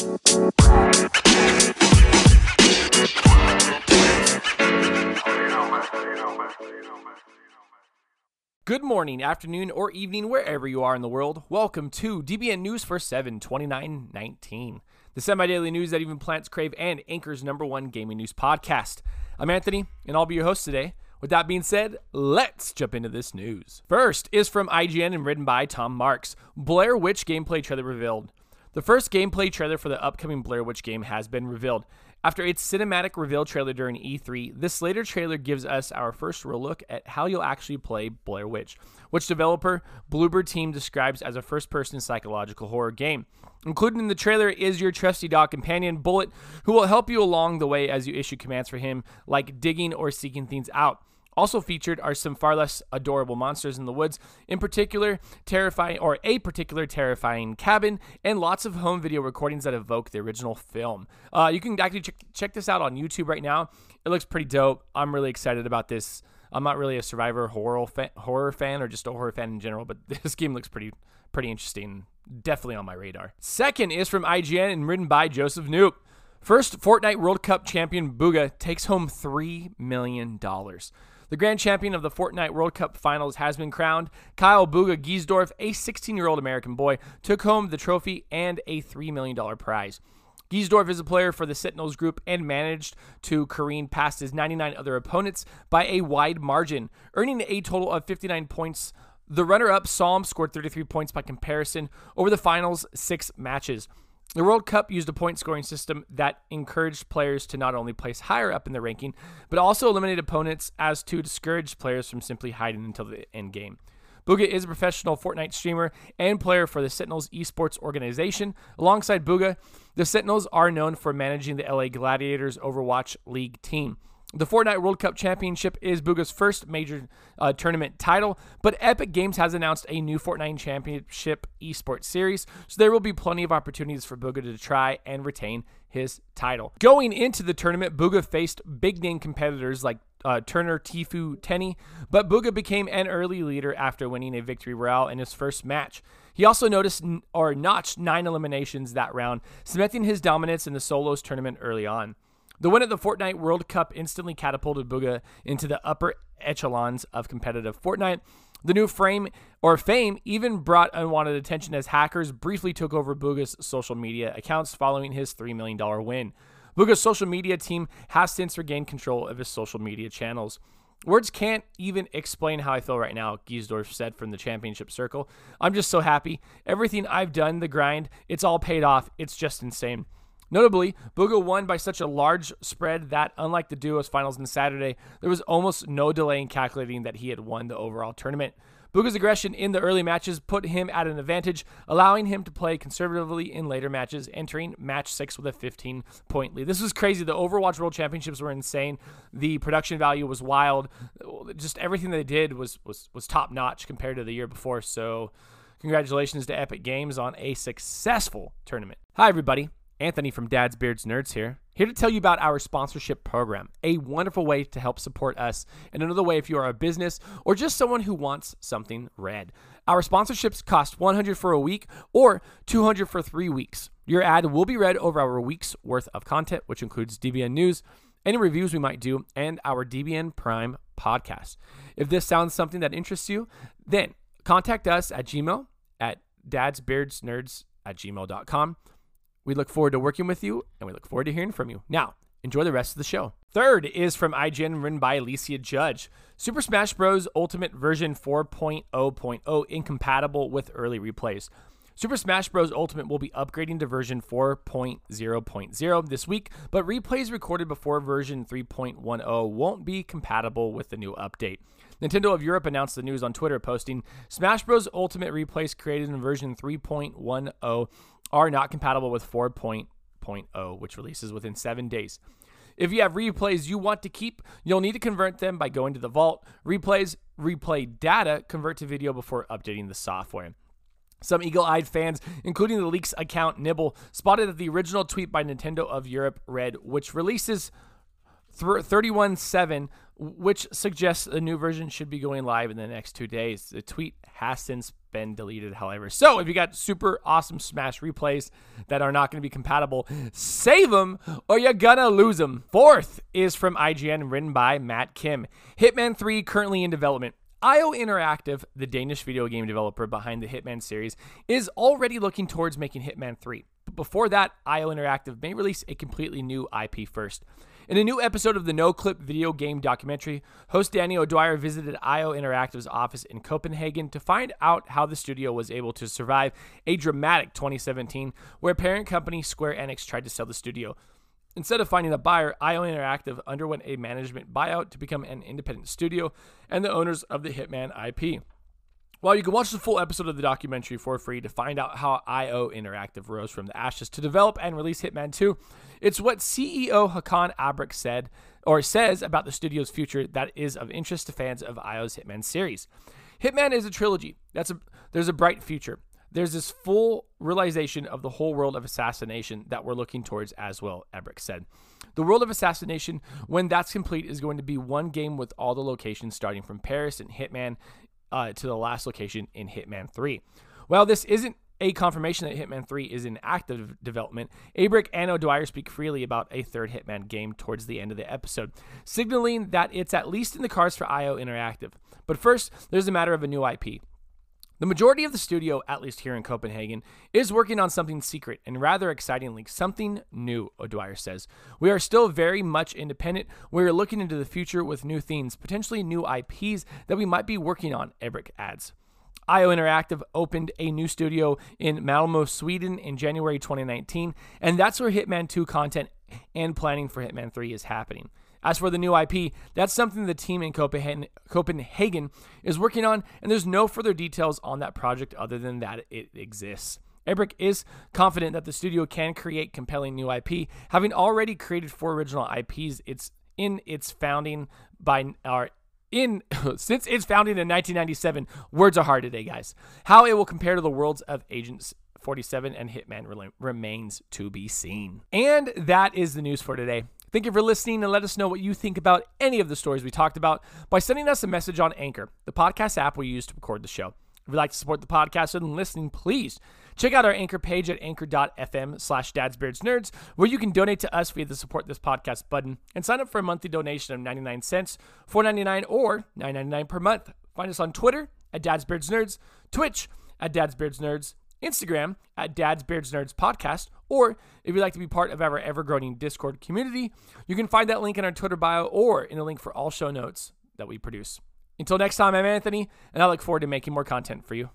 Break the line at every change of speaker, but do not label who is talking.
Good morning, afternoon, or evening, wherever you are in the world. Welcome to DBN News for 7 29 19, the semi daily news that even plants crave and Anchor's number one gaming news podcast. I'm Anthony, and I'll be your host today. With that being said, let's jump into this news. First is from IGN and written by Tom Marks Blair Witch gameplay trailer revealed. The first gameplay trailer for the upcoming Blair Witch game has been revealed. After its cinematic reveal trailer during E3, this later trailer gives us our first real look at how you'll actually play Blair Witch, which developer Bloober Team describes as a first person psychological horror game. Included in the trailer is your trusty dog companion, Bullet, who will help you along the way as you issue commands for him, like digging or seeking things out. Also featured are some far less adorable monsters in the woods, in particular, terrifying or a particular terrifying cabin, and lots of home video recordings that evoke the original film. Uh, you can actually check, check this out on YouTube right now. It looks pretty dope. I'm really excited about this. I'm not really a survivor horror fan, horror fan or just a horror fan in general, but this game looks pretty pretty interesting. Definitely on my radar. Second is from IGN and written by Joseph Knoop. First, Fortnite World Cup champion Bugha takes home $3 million. The grand champion of the Fortnite World Cup finals has been crowned. Kyle Bugha Giesdorf, a 16 year old American boy, took home the trophy and a $3 million prize. Giesdorf is a player for the Sentinels group and managed to careen past his 99 other opponents by a wide margin, earning a total of 59 points. The runner up, Psalm, scored 33 points by comparison over the finals six matches. The World Cup used a point scoring system that encouraged players to not only place higher up in the ranking, but also eliminate opponents as to discourage players from simply hiding until the end game. Bugha is a professional Fortnite streamer and player for the Sentinels esports organization. Alongside Bugha, the Sentinels are known for managing the LA Gladiators Overwatch League team. The Fortnite World Cup Championship is Bugha's first major uh, tournament title, but Epic Games has announced a new Fortnite Championship esports series, so there will be plenty of opportunities for Bugha to try and retain his title. Going into the tournament, Bugha faced big name competitors like uh, Turner Tfue, Tenney, but Bugha became an early leader after winning a victory royale in his first match. He also noticed or notched nine eliminations that round, cementing his dominance in the solos tournament early on. The win at the Fortnite World Cup instantly catapulted Bugha into the upper echelons of competitive Fortnite. The new frame or fame even brought unwanted attention as hackers briefly took over Bugha's social media accounts following his $3 million win. Bugha's social media team has since regained control of his social media channels. Words can't even explain how I feel right now, Giesdorf said from the championship circle. I'm just so happy. Everything I've done, the grind, it's all paid off. It's just insane. Notably, Bugha won by such a large spread that, unlike the duos finals on Saturday, there was almost no delay in calculating that he had won the overall tournament. Bugha's aggression in the early matches put him at an advantage, allowing him to play conservatively in later matches, entering match six with a 15 point lead. This was crazy. The Overwatch World Championships were insane. The production value was wild. Just everything they did was was was top notch compared to the year before. So, congratulations to Epic Games on a successful tournament. Hi, everybody. Anthony from Dad's Beards Nerds here, here to tell you about our sponsorship program, a wonderful way to help support us, and another way if you are a business or just someone who wants something read. Our sponsorships cost 100 for a week or 200 for 3 weeks. Your ad will be read over our week's worth of content, which includes DBN news, any reviews we might do, and our DBN Prime podcast. If this sounds something that interests you, then contact us at Gmail at dadsbeardsnerds at gmail.com we look forward to working with you and we look forward to hearing from you. Now, enjoy the rest of the show. Third is from IGN, written by Alicia Judge. Super Smash Bros. Ultimate version 4.0.0 incompatible with early replays. Super Smash Bros. Ultimate will be upgrading to version 4.0.0 this week, but replays recorded before version 3.10 won't be compatible with the new update. Nintendo of Europe announced the news on Twitter, posting Smash Bros. Ultimate replays created in version 3.10 are not compatible with 4.0, which releases within seven days. If you have replays you want to keep, you'll need to convert them by going to the vault. Replays, replay data, convert to video before updating the software. Some eagle eyed fans, including the leaks account Nibel, spotted that the original tweet by Nintendo of Europe read, which releases 31 7, which suggests a new version should be going live in the next two days. The tweet has since been deleted, however. So if you got super awesome Smash replays that are not going to be compatible, save them or you're gonna lose them. Fourth is from IGN, written by Matt Kim. Hitman 3 currently in development. IO Interactive, the Danish video game developer behind the Hitman series, is already looking towards making Hitman 3. But before that, IO Interactive may release a completely new IP first. In a new episode of the Noclip video game documentary, host Danny O'Dwyer visited IO Interactive's office in Copenhagen to find out how the studio was able to survive a dramatic 2017 where parent company Square Enix tried to sell the studio. Instead of finding a buyer, IO Interactive underwent a management buyout to become an independent studio and the owners of the Hitman IP. While you can watch the full episode of the documentary for free to find out how IO Interactive rose from the ashes to develop and release Hitman 2, it's what CEO Hakan Abrak said or says about the studio's future that is of interest to fans of IO's Hitman series. Hitman is a trilogy. That's a there's a bright future. There's this full realization of the whole world of assassination that we're looking towards as well, Abrak said. The world of assassination, when that's complete, is going to be one game with all the locations starting from Paris and Hitman uh, to the last location in Hitman 3. While this isn't a confirmation that Hitman 3 is in active development, Abrak and O'Dwyer speak freely about a third Hitman game towards the end of the episode, signaling that it's at least in the cards for IO Interactive. But first, there's a matter of a new IP. The majority of the studio, at least here in Copenhagen, is working on something secret and rather excitingly, something new, O'Dwyer says. We are still very much independent. We are looking into the future with new themes, potentially new IPs that we might be working on, Abrak adds. IO Interactive opened a new studio in Malmo, Sweden in January 2019, and that's where Hitman 2 content and planning for Hitman 3 is happening. As for the new IP, that's something the team in Copenhagen is working on, and there's no further details on that project other than that it exists. Abrak is confident that the studio can create compelling new IP, having already created four original IPs. It's in its founding by our in since its founding in 1997. Words are hard today, guys. How it will compare to the worlds of Agents 47 and Hitman remains to be seen. And that is the news for today. Thank you for listening and let us know what you think about any of the stories we talked about by sending us a message on Anchor, the podcast app we use to record the show. If you'd like to support the podcast and listening, please check out our Anchor page at anchor.fm slash dadsbeardsnerds, where you can donate to us via the support this podcast button and sign up for a monthly donation of 99 cents, 4.99 or 9.99 per month. Find us on Twitter at dadsbeardsnerds, Twitch at dadsbeardsnerds, Instagram at Dad's Beards Nerds Podcast, or if you'd like to be part of our ever growing Discord community, you can find that link in our Twitter bio or in the link for all show notes that we produce. Until next time, I'm Anthony, and I look forward to making more content for you.